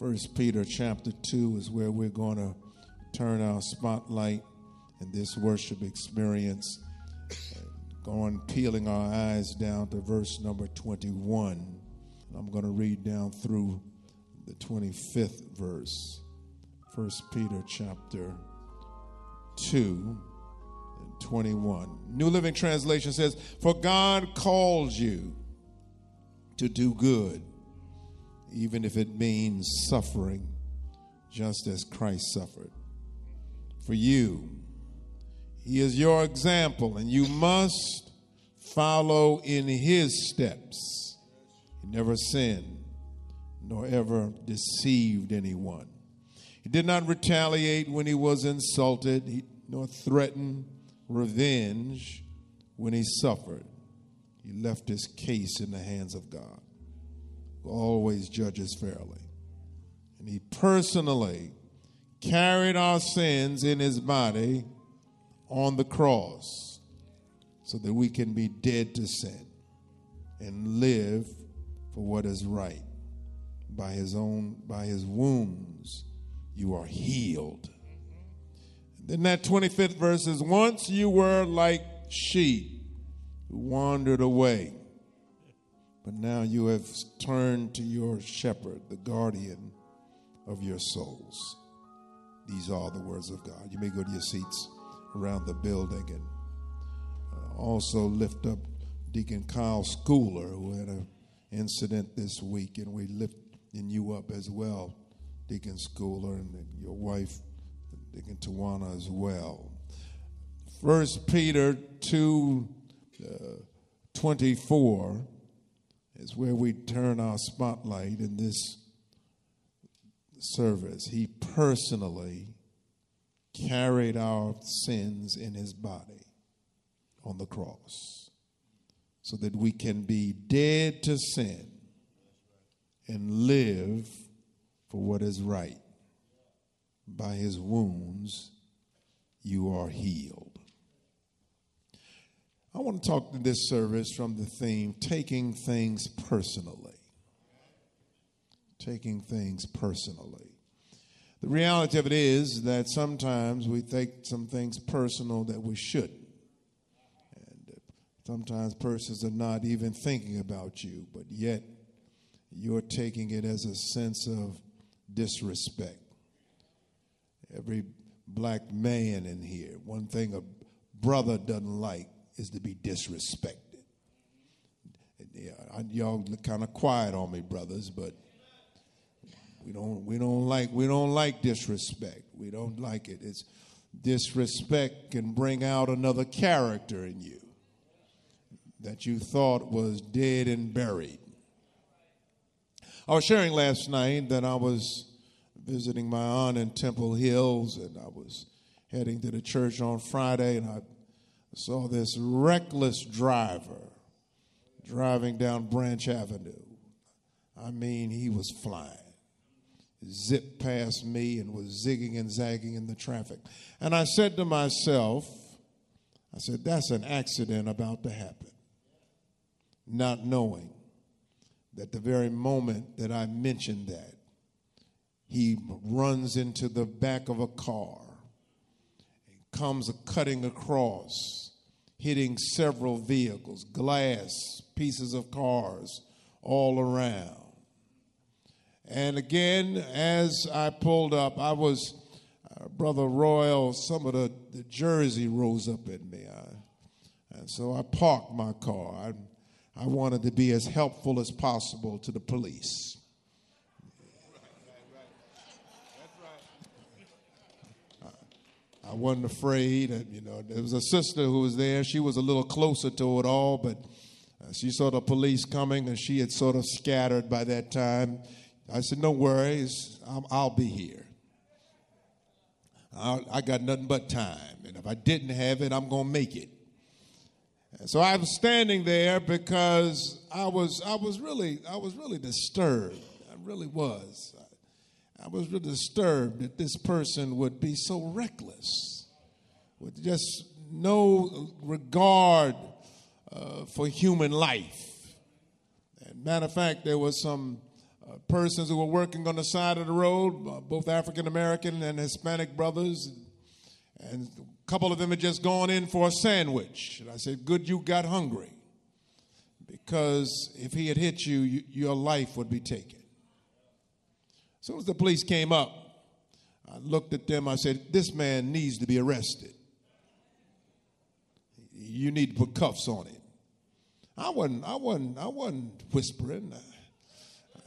First Peter chapter 2 is where we're going to turn our spotlight in this worship experience. Going peeling our eyes down to verse number 21. I'm going to read down through the 25th verse. First Peter chapter 2 and 21. New Living Translation says, For God calls you to do good even if it means suffering, just as Christ suffered. For you, He is your example, and you must follow in His steps. He never sinned, nor ever deceived anyone. He did not retaliate when he was insulted, he, nor threaten revenge when he suffered. He left his case in the hands of God always judges fairly. And he personally carried our sins in his body on the cross so that we can be dead to sin and live for what is right. By his own by his wounds you are healed. then that 25th verse is once you were like sheep who wandered away but now you have turned to your shepherd, the guardian of your souls. These are the words of God. You may go to your seats around the building and uh, also lift up Deacon Kyle Schooler, who had an incident this week, and we lift in you up as well, Deacon Schooler, and your wife, Deacon Tawana, as well. First Peter 2 uh, 24 is where we turn our spotlight in this service. He personally carried our sins in his body on the cross so that we can be dead to sin and live for what is right. By his wounds, you are healed. I want to talk to this service from the theme taking things personally. Taking things personally. The reality of it is that sometimes we take some things personal that we shouldn't. And uh, sometimes persons are not even thinking about you, but yet you're taking it as a sense of disrespect. Every black man in here, one thing a brother doesn't like is to be disrespected. Y'all look kind of quiet on me, brothers, but we don't we don't like we don't like disrespect. We don't like it. It's disrespect can bring out another character in you that you thought was dead and buried. I was sharing last night that I was visiting my aunt in Temple Hills and I was heading to the church on Friday and I saw this reckless driver driving down Branch Avenue. I mean, he was flying. Zipped past me and was zigging and zagging in the traffic. And I said to myself, I said, that's an accident about to happen. Not knowing that the very moment that I mentioned that, he runs into the back of a car comes a cutting across, hitting several vehicles, glass, pieces of cars all around. And again, as I pulled up, I was, uh, Brother Royal, some of the, the jersey rose up at me. I, and so I parked my car. I, I wanted to be as helpful as possible to the police. I wasn't afraid. And, you know, there was a sister who was there. She was a little closer to it all, but uh, she saw the police coming and she had sort of scattered by that time. I said, No worries, I'll, I'll be here. I, I got nothing but time. And if I didn't have it, I'm going to make it. And so I was standing there because I was, I was really, I was really disturbed. I really was. I was really disturbed that this person would be so reckless, with just no regard uh, for human life. And matter of fact, there was some uh, persons who were working on the side of the road, uh, both African American and Hispanic brothers, and a couple of them had just gone in for a sandwich. And I said, "Good, you got hungry, because if he had hit you, you your life would be taken." As soon as the police came up, I looked at them. I said, This man needs to be arrested. You need to put cuffs on him. I wasn't, I wasn't, I wasn't whispering. Uh,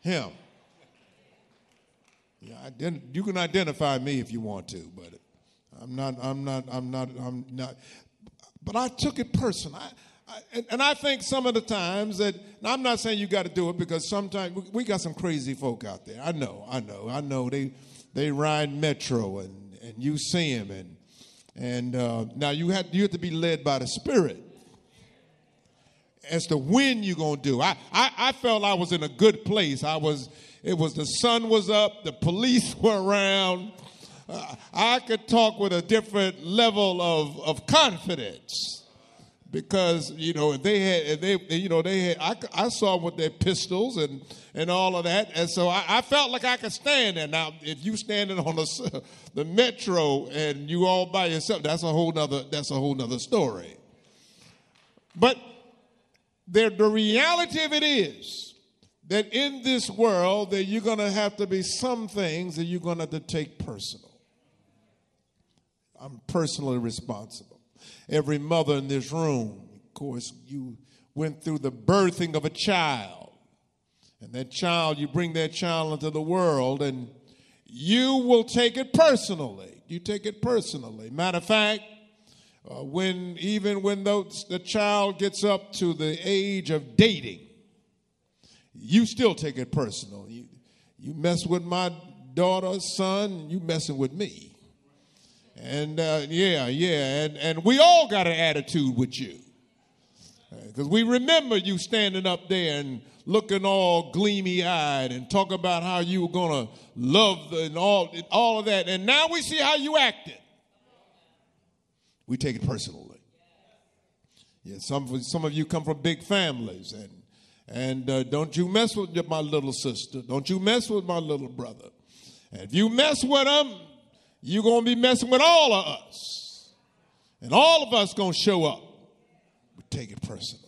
him. Yeah, you can identify me if you want to, but I'm not, I'm not, I'm not, I'm not. But I took it personal. I, and I think some of the times that I'm not saying you got to do it because sometimes we got some crazy folk out there. I know, I know, I know. They they ride metro and and you see them and and uh, now you have you have to be led by the Spirit as to when you're gonna do. I, I I felt I was in a good place. I was. It was the sun was up. The police were around. Uh, I could talk with a different level of of confidence because you know if they had if they you know they had I, I saw them with their pistols and and all of that and so I, I felt like I could stand there. Now if you standing on the the metro and you all by yourself that's a whole nother that's a whole nother story. But there the reality of it is that in this world that you're going to have to be some things that you're going to have to take personal. I'm personally responsible every mother in this room. Of course, you went through the birthing of a child. And that child, you bring that child into the world, and you will take it personally. You take it personally. Matter of fact, uh, when even when those, the child gets up to the age of dating, you still take it personal. You, you mess with my daughter, son, you messing with me. And uh, yeah, yeah, and, and we all got an attitude with you. Because uh, we remember you standing up there and looking all gleamy eyed and talk about how you were going to love the, and all, all of that. And now we see how you acted. We take it personally. Yeah, some, some of you come from big families, and, and uh, don't you mess with my little sister. Don't you mess with my little brother. And if you mess with them, you're going to be messing with all of us. And all of us going to show up. But take it personal.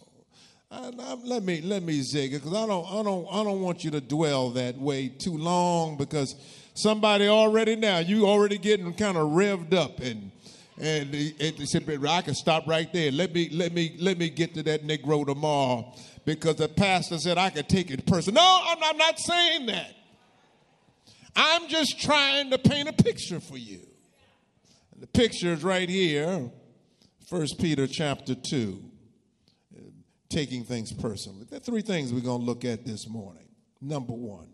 I, let me let me zig it because I don't I don't I don't want you to dwell that way too long because somebody already now you already getting kind of revved up and and they said I can stop right there. Let me let me let me get to that Negro tomorrow because the pastor said I could take it personal. No, I'm, I'm not saying that. I'm just trying to paint a picture for you. And the picture is right here, 1 Peter chapter 2, taking things personally. There are three things we're going to look at this morning. Number one,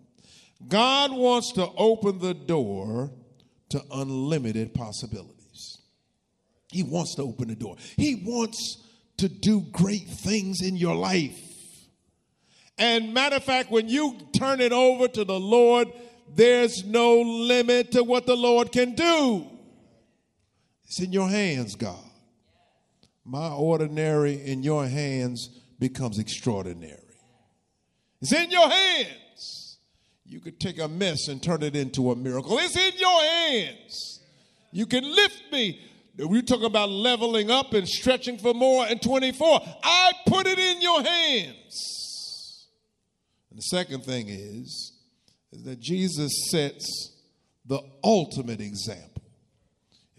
God wants to open the door to unlimited possibilities. He wants to open the door. He wants to do great things in your life. And matter of fact, when you turn it over to the Lord, there's no limit to what the Lord can do. It's in your hands, God. My ordinary in your hands becomes extraordinary. It's in your hands. You could take a mess and turn it into a miracle. It's in your hands. You can lift me. We talk about leveling up and stretching for more in 24. I put it in your hands. And the second thing is, is that Jesus sets the ultimate example.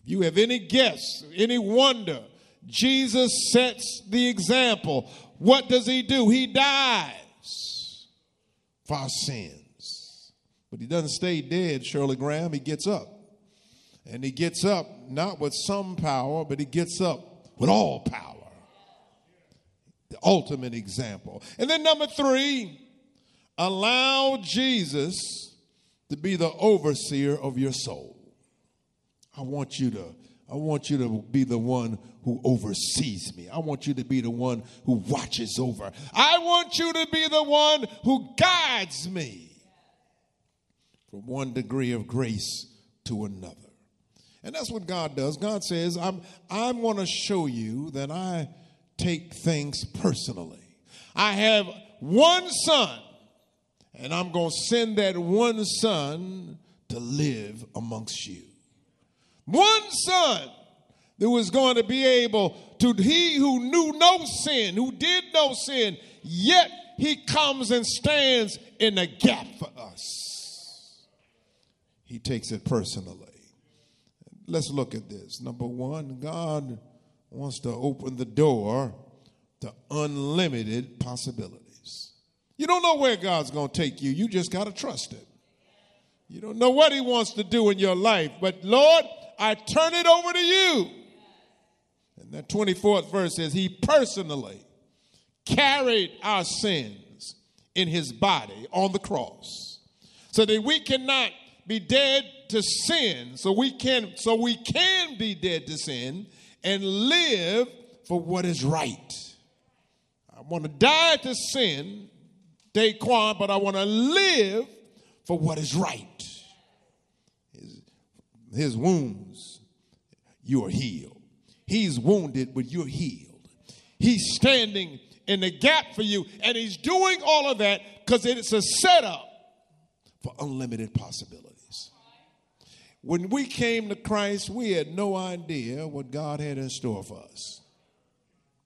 If you have any guess, any wonder, Jesus sets the example. What does he do? He dies for our sins. But he doesn't stay dead, Shirley Graham. He gets up. And he gets up not with some power, but he gets up with all power. The ultimate example. And then number three, allow Jesus to be the overseer of your soul. I want you to I want you to be the one who oversees me. I want you to be the one who watches over. I want you to be the one who guides me from one degree of grace to another. And that's what God does. God says, I'm, I'm going to show you that I take things personally. I have one son, and I'm going to send that one son to live amongst you. One son that was going to be able to, he who knew no sin, who did no sin, yet he comes and stands in the gap for us. He takes it personally. Let's look at this. Number one, God wants to open the door to unlimited possibilities. You don't know where God's going to take you, you just got to trust it. You don't know what He wants to do in your life, but Lord, I turn it over to you. And that 24th verse says, He personally carried our sins in His body on the cross so that we cannot be dead to sin so we can so we can be dead to sin and live for what is right. I want to die to sin, Daquan, but I want to live for what is right. His, his wounds, you are healed. He's wounded, but you're healed. He's standing in the gap for you, and he's doing all of that because it's a setup for unlimited possibilities. When we came to Christ, we had no idea what God had in store for us.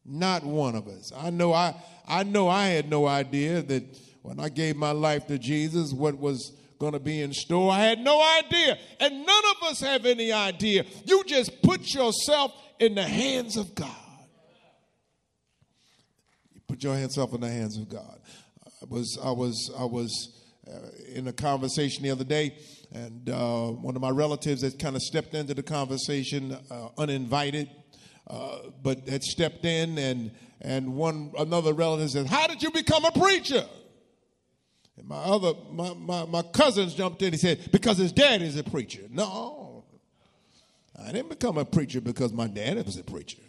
Not one of us. I know I, I know I had no idea that when I gave my life to Jesus, what was going to be in store. I had no idea. And none of us have any idea. You just put yourself in the hands of God. You put your yourself in the hands of God. I was, I was, I was uh, in a conversation the other day and uh, one of my relatives had kind of stepped into the conversation uh, uninvited, uh, but had stepped in, and and one another relative said, "How did you become a preacher?" And my other my, my, my cousins jumped in. He said, "Because his dad is a preacher." No, I didn't become a preacher because my dad was a preacher.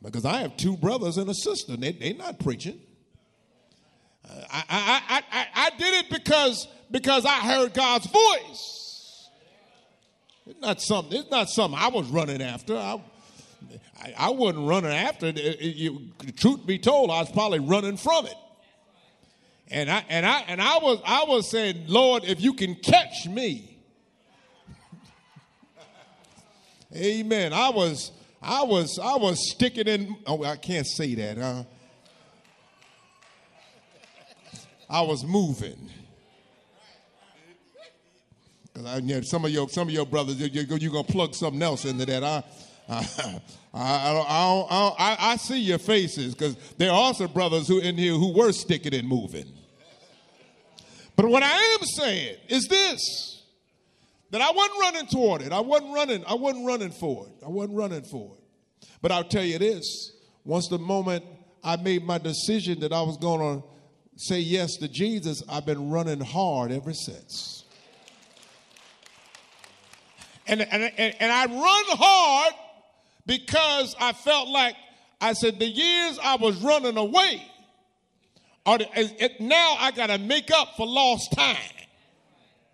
Because I have two brothers and a sister, and they, they're not preaching. I, I, I, I, I did it because because I heard God's voice. It's not something, it's not something I was running after. I, I, I wasn't running after it. It, it. Truth be told, I was probably running from it. And I and I and I was I was saying, Lord, if you can catch me. Amen. I was I was I was sticking in oh I can't say that, huh? I was moving. Because some of your some of your brothers, you're, you're gonna plug something else into that. I, I, I, I, I, see your faces because there are also brothers who in here who were sticking and moving. But what I am saying is this: that I wasn't running toward it. I wasn't running. I wasn't running for it. I wasn't running for it. But I'll tell you this: once the moment I made my decision that I was going to say yes to Jesus, I've been running hard ever since. And, and, and I run hard because I felt like I said the years I was running away, are now I got to make up for lost time.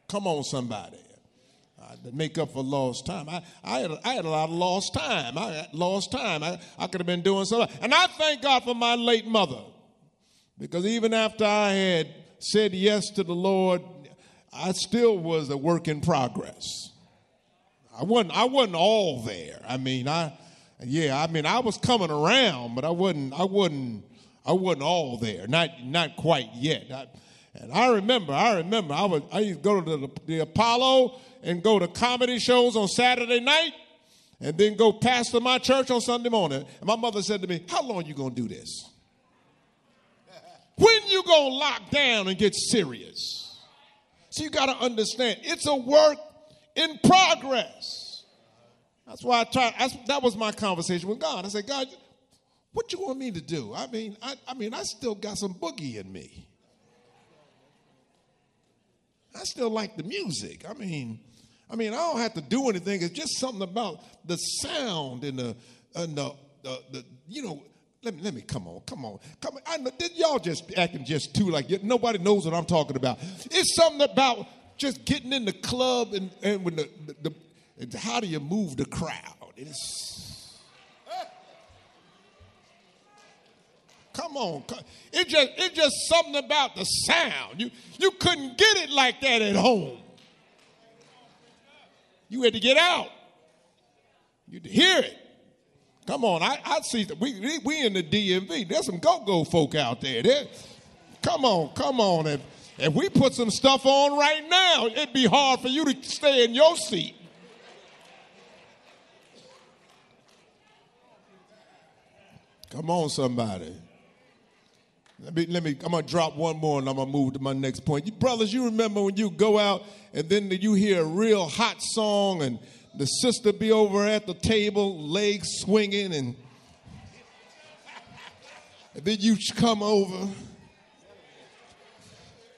Come on, somebody. to make up for lost time. I, I, had, I had a lot of lost time. I lost time. I, I could have been doing something. And I thank God for my late mother. Because even after I had said yes to the Lord, I still was a work in progress. I wasn't I wasn't all there. I mean, I yeah, I mean I was coming around, but I wasn't I wasn't I wasn't all there. Not not quite yet. I, and I remember, I remember I was I used to go to the, the Apollo and go to comedy shows on Saturday night and then go pastor my church on Sunday morning. And my mother said to me, How long you gonna do this? When you gonna lock down and get serious? So you got to understand, it's a work in progress. That's why I tried. That was my conversation with God. I said, God, what you want me to do? I mean, I, I mean, I still got some boogie in me. I still like the music. I mean, I mean, I don't have to do anything. It's just something about the sound and the and the, the, the you know. Let me, let me come on, come on, come on. I know, y'all just acting just too like nobody knows what I'm talking about. It's something about just getting in the club and, and when the, the, the how do you move the crowd? It's come on, it just it's just something about the sound. You you couldn't get it like that at home. You had to get out. You had to hear it. Come on, I, I see that we, we in the DMV. There's some go-go folk out there. They're, come on, come on. If, if we put some stuff on right now, it'd be hard for you to stay in your seat. Come on, somebody. Let me, let me, I'm gonna drop one more and I'm gonna move to my next point. You brothers, you remember when you go out and then you hear a real hot song and the sister be over at the table, legs swinging, and, and then you come over.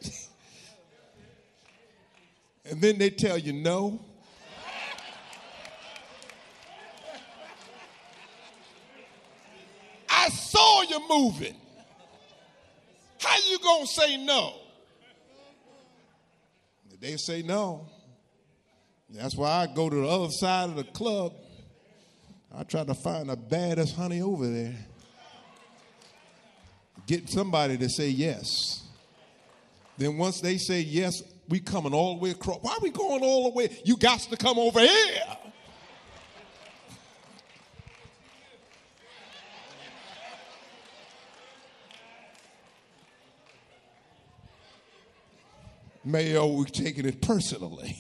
and then they tell you no. I moving. How you gonna say no? They say no. That's why I go to the other side of the club. I try to find the baddest honey over there. Get somebody to say yes. Then once they say yes, we coming all the way across. Why are we going all the way? You got to come over here. Mayo, we're taking it personally.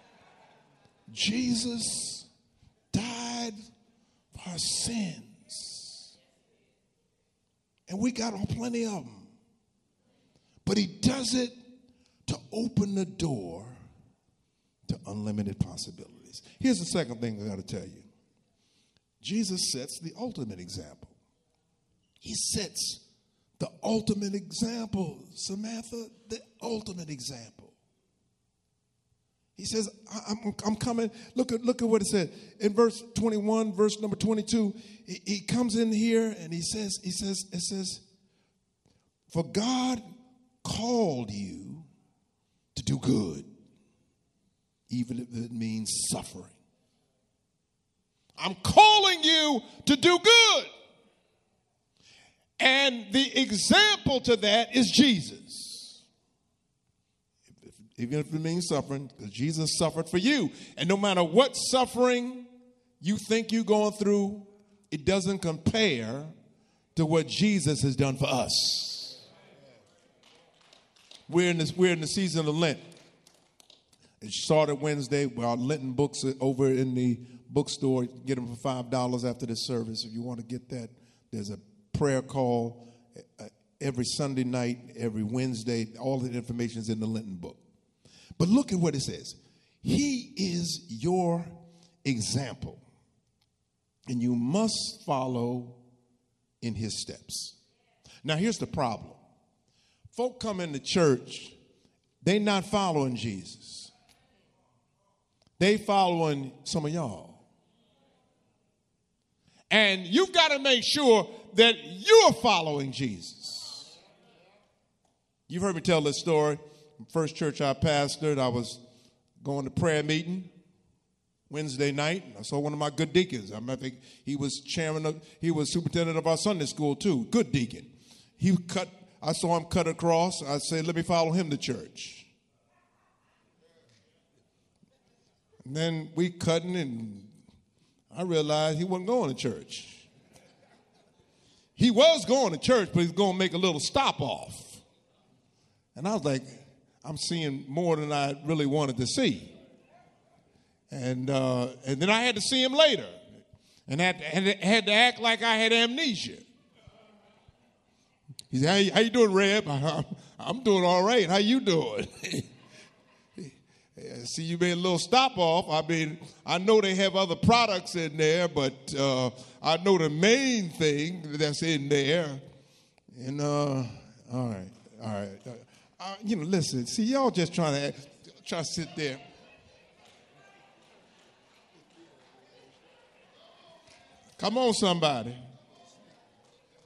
Jesus died for our sins. And we got plenty of them. But he does it to open the door to unlimited possibilities. Here's the second thing I got to tell you Jesus sets the ultimate example. He sets the ultimate example, Samantha, the ultimate example. He says, I'm, I'm coming. Look at, look at what it said in verse 21, verse number 22. He, he comes in here and he says, he says, it says, for God called you to do good, even if it means suffering. I'm calling you to do good. And the example to that is Jesus even if it means suffering, because Jesus suffered for you. And no matter what suffering you think you're going through, it doesn't compare to what Jesus has done for us. We're in, this, we're in the season of Lent. It started Wednesday. Our Lenten books are over in the bookstore. Get them for $5 after the service. If you want to get that, there's a prayer call uh, every Sunday night, every Wednesday. All the information is in the Lenten book. But look at what it says He is your example, and you must follow in His steps. Now, here's the problem folk come into church, they're not following Jesus, they following some of y'all. And you've got to make sure that you're following Jesus. You've heard me tell this story first church I pastored, I was going to prayer meeting Wednesday night. I saw one of my good deacons. I think he was chairman of, he was superintendent of our Sunday school too. Good deacon. He cut, I saw him cut across. I said, let me follow him to church. And then we cutting and I realized he wasn't going to church. He was going to church, but he's going to make a little stop off. And I was like, I'm seeing more than I really wanted to see. And, uh, and then I had to see him later and had, had, to act like I had amnesia. He said, how you, how you doing, Reb? I'm, I'm doing all right. How you doing? see, you made a little stop off. I mean, I know they have other products in there, but uh, I know the main thing that's in there. And uh, all right, all right. Uh, uh you know, listen. See, y'all just trying to try to sit there. Come on, somebody.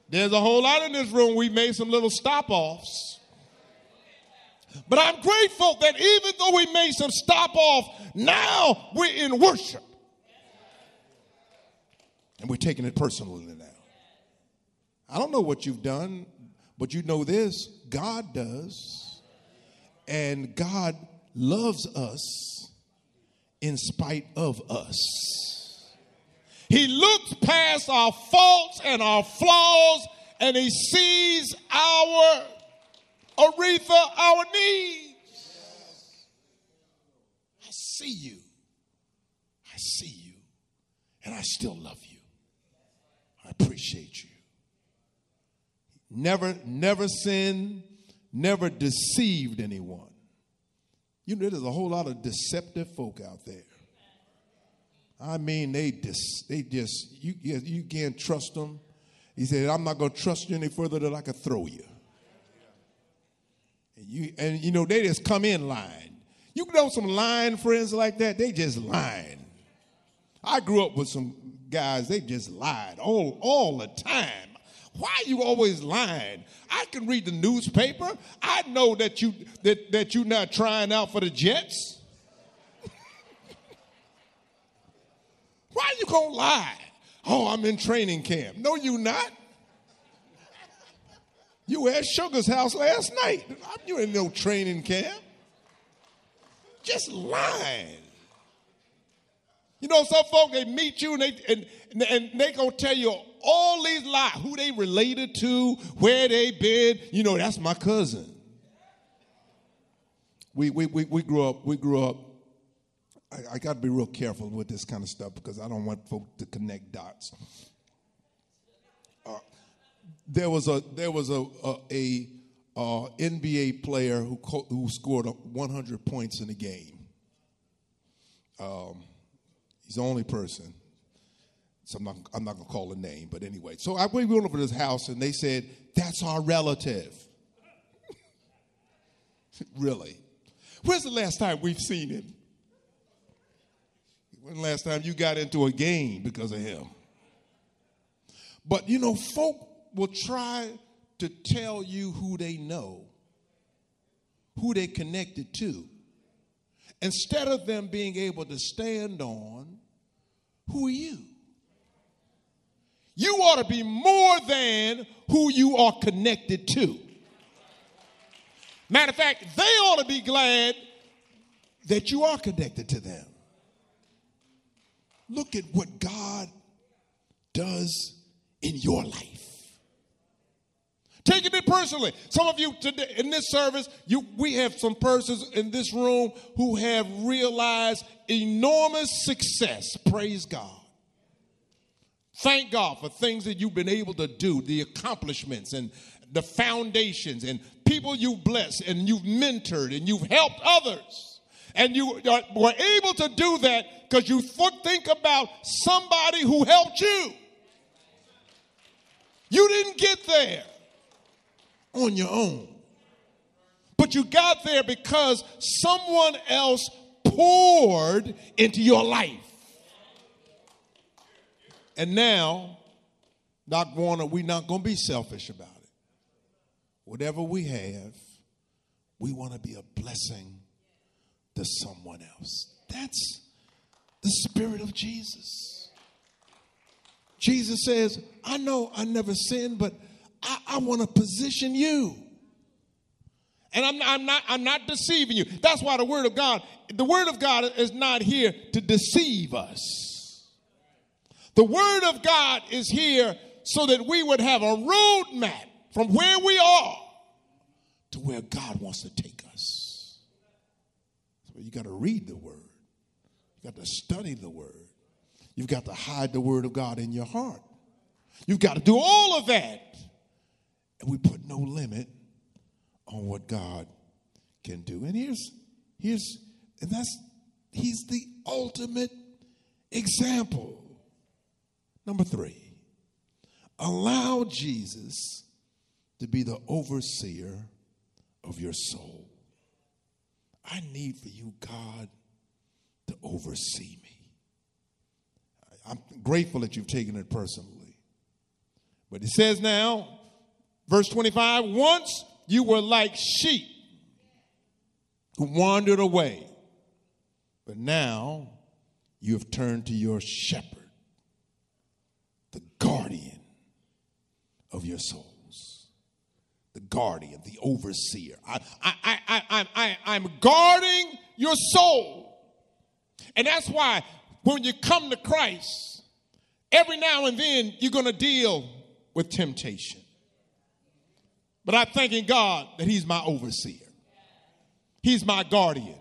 There's a whole lot in this room. We made some little stop offs. But I'm grateful that even though we made some stop off, now we're in worship. And we're taking it personally now. I don't know what you've done, but you know this God does. And God loves us in spite of us. He looks past our faults and our flaws and he sees our Aretha, our needs. I see you. I see you. And I still love you. I appreciate you. Never, never sinned, never deceived anyone. You know, there's a whole lot of deceptive folk out there. I mean, they just, they just, you, you can't trust them. He said, I'm not going to trust you any further than I can throw you. And you, and you know, they just come in lying. You know some lying friends like that, they just lying. I grew up with some guys, they just lied all, all the time. Why are you always lying? I can read the newspaper. I know that you that, that you're not trying out for the Jets. Why are you gonna lie? Oh, I'm in training camp. No, you not. You were at Sugar's house last night. You in no training camp. Just lying. You know, some folk they meet you and they and, and they gonna tell you all these lies, who they related to, where they been. You know, that's my cousin. We we we, we grew up. We grew up. I, I got to be real careful with this kind of stuff because I don't want folk to connect dots there was a there was a a, a uh, NBA player who co- who scored 100 points in a game. Um, he's the only person. So I'm not, I'm not to call a name, but anyway. So I went over to his house and they said, That's our relative. really? When's the last time we've seen him? When the last time you got into a game because of him? But you know, folk will try to tell you who they know, who they connected to, instead of them being able to stand on who are you? You ought to be more than who you are connected to. Matter of fact, they ought to be glad that you are connected to them. Look at what God does in your life. Taking it personally. Some of you today in this service, you we have some persons in this room who have realized enormous success. Praise God. Thank God for things that you've been able to do, the accomplishments and the foundations and people you've blessed and you've mentored and you've helped others. And you were able to do that because you think about somebody who helped you. You didn't get there on your own. But you got there because someone else poured into your life. And now, Doc Warner, we're not going to be selfish about it. Whatever we have, we want to be a blessing to someone else. That's the spirit of Jesus. Jesus says, I know I never sinned, but I, I want to position you. And I'm, I'm, not, I'm not deceiving you. That's why the Word of God, the Word of God is not here to deceive us. The Word of God is here so that we would have a roadmap from where we are to where God wants to take us. So you got to read the Word, you got to study the Word, you've got to hide the Word of God in your heart. You've got to do all of that and we put no limit on what God can do. And here's here's And that's, he's the ultimate example. Number three, allow Jesus to be the overseer of your soul. I need for you, God, to oversee me. I'm grateful that you've taken it personally. But it says now, verse 25, once you were like sheep who wandered away, but now you have turned to your shepherd, the guardian of your souls, the guardian, the overseer. I, I, I, I, I, I'm guarding your soul. And that's why when you come to Christ, every now and then you're going to deal with temptation. But I'm thanking God that He's my overseer, He's my guardian.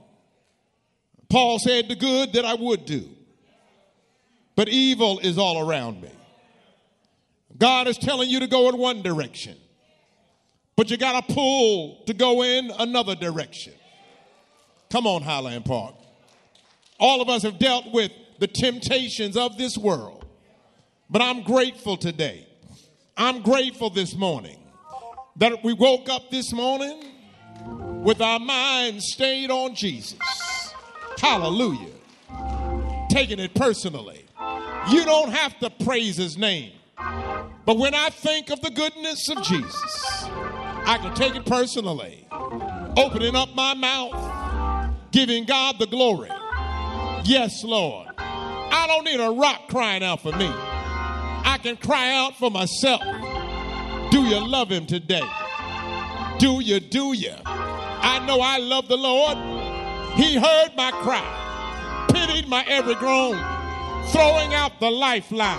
Paul said, The good that I would do, but evil is all around me. God is telling you to go in one direction, but you got to pull to go in another direction. Come on, Highland Park. All of us have dealt with the temptations of this world, but I'm grateful today. I'm grateful this morning that we woke up this morning with our minds stayed on Jesus. Hallelujah. Taking it personally. You don't have to praise his name. But when I think of the goodness of Jesus, I can take it personally. Opening up my mouth, giving God the glory. Yes, Lord. I don't need a rock crying out for me. I can cry out for myself. Do you love him today? Do you? Do you? I know I love the Lord. He heard my cry, pitied my every groan, throwing out the lifeline.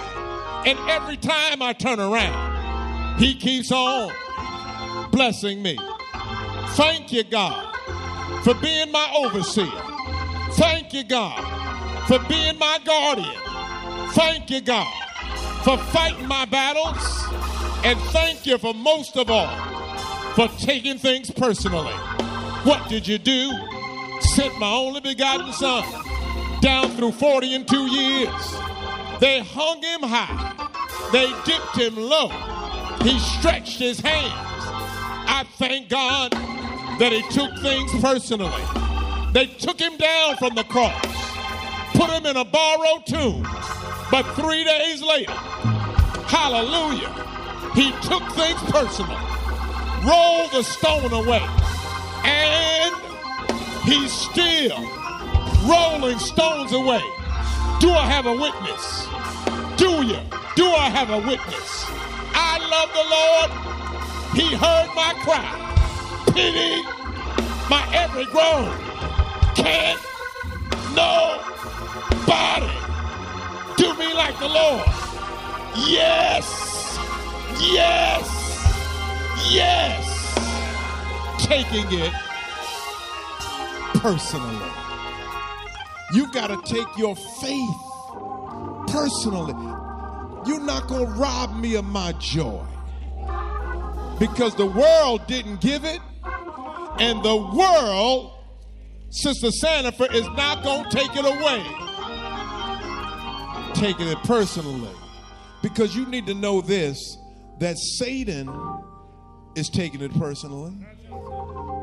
And every time I turn around, he keeps on blessing me. Thank you, God, for being my overseer. Thank you, God, for being my guardian. Thank you, God, for fighting my battles. And thank you for most of all, for taking things personally. What did you do? Sent my only begotten son down through 40 and two years. They hung him high. They dipped him low. He stretched his hands. I thank God that he took things personally. They took him down from the cross, put him in a borrowed tomb. But three days later, hallelujah, he took things personal, rolled the stone away, and he's still rolling stones away. Do I have a witness? Do you? Do I have a witness? I love the Lord. He heard my cry, pity my every groan. Can't nobody do me like the Lord. Yes, yes, yes. Taking it personally. You got to take your faith personally. You're not going to rob me of my joy because the world didn't give it, and the world, Sister Sandifer, is not going to take it away. Taking it personally. Because you need to know this that Satan is taking it personally.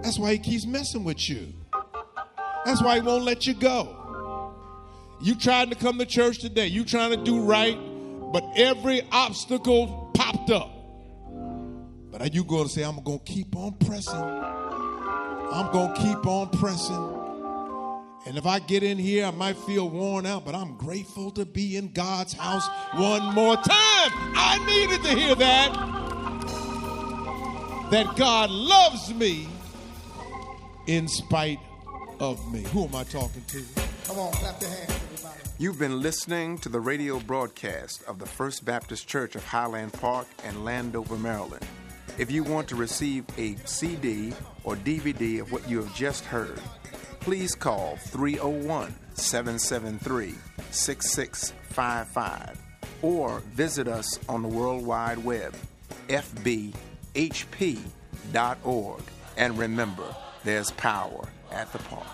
That's why he keeps messing with you. That's why he won't let you go. You trying to come to church today, you trying to do right, but every obstacle popped up. But are you going to say, I'm going to keep on pressing? I'm going to keep on pressing. And if I get in here, I might feel worn out, but I'm grateful to be in God's house one more time. I to hear that. That God loves me in spite of me. Who am I talking to? Come on, clap your hands, everybody. You've been listening to the radio broadcast of the First Baptist Church of Highland Park and Landover, Maryland. If you want to receive a CD or DVD of what you have just heard, please call 301 773 6655 or visit us on the World Wide Web, fbhp.org. And remember, there's power at the park.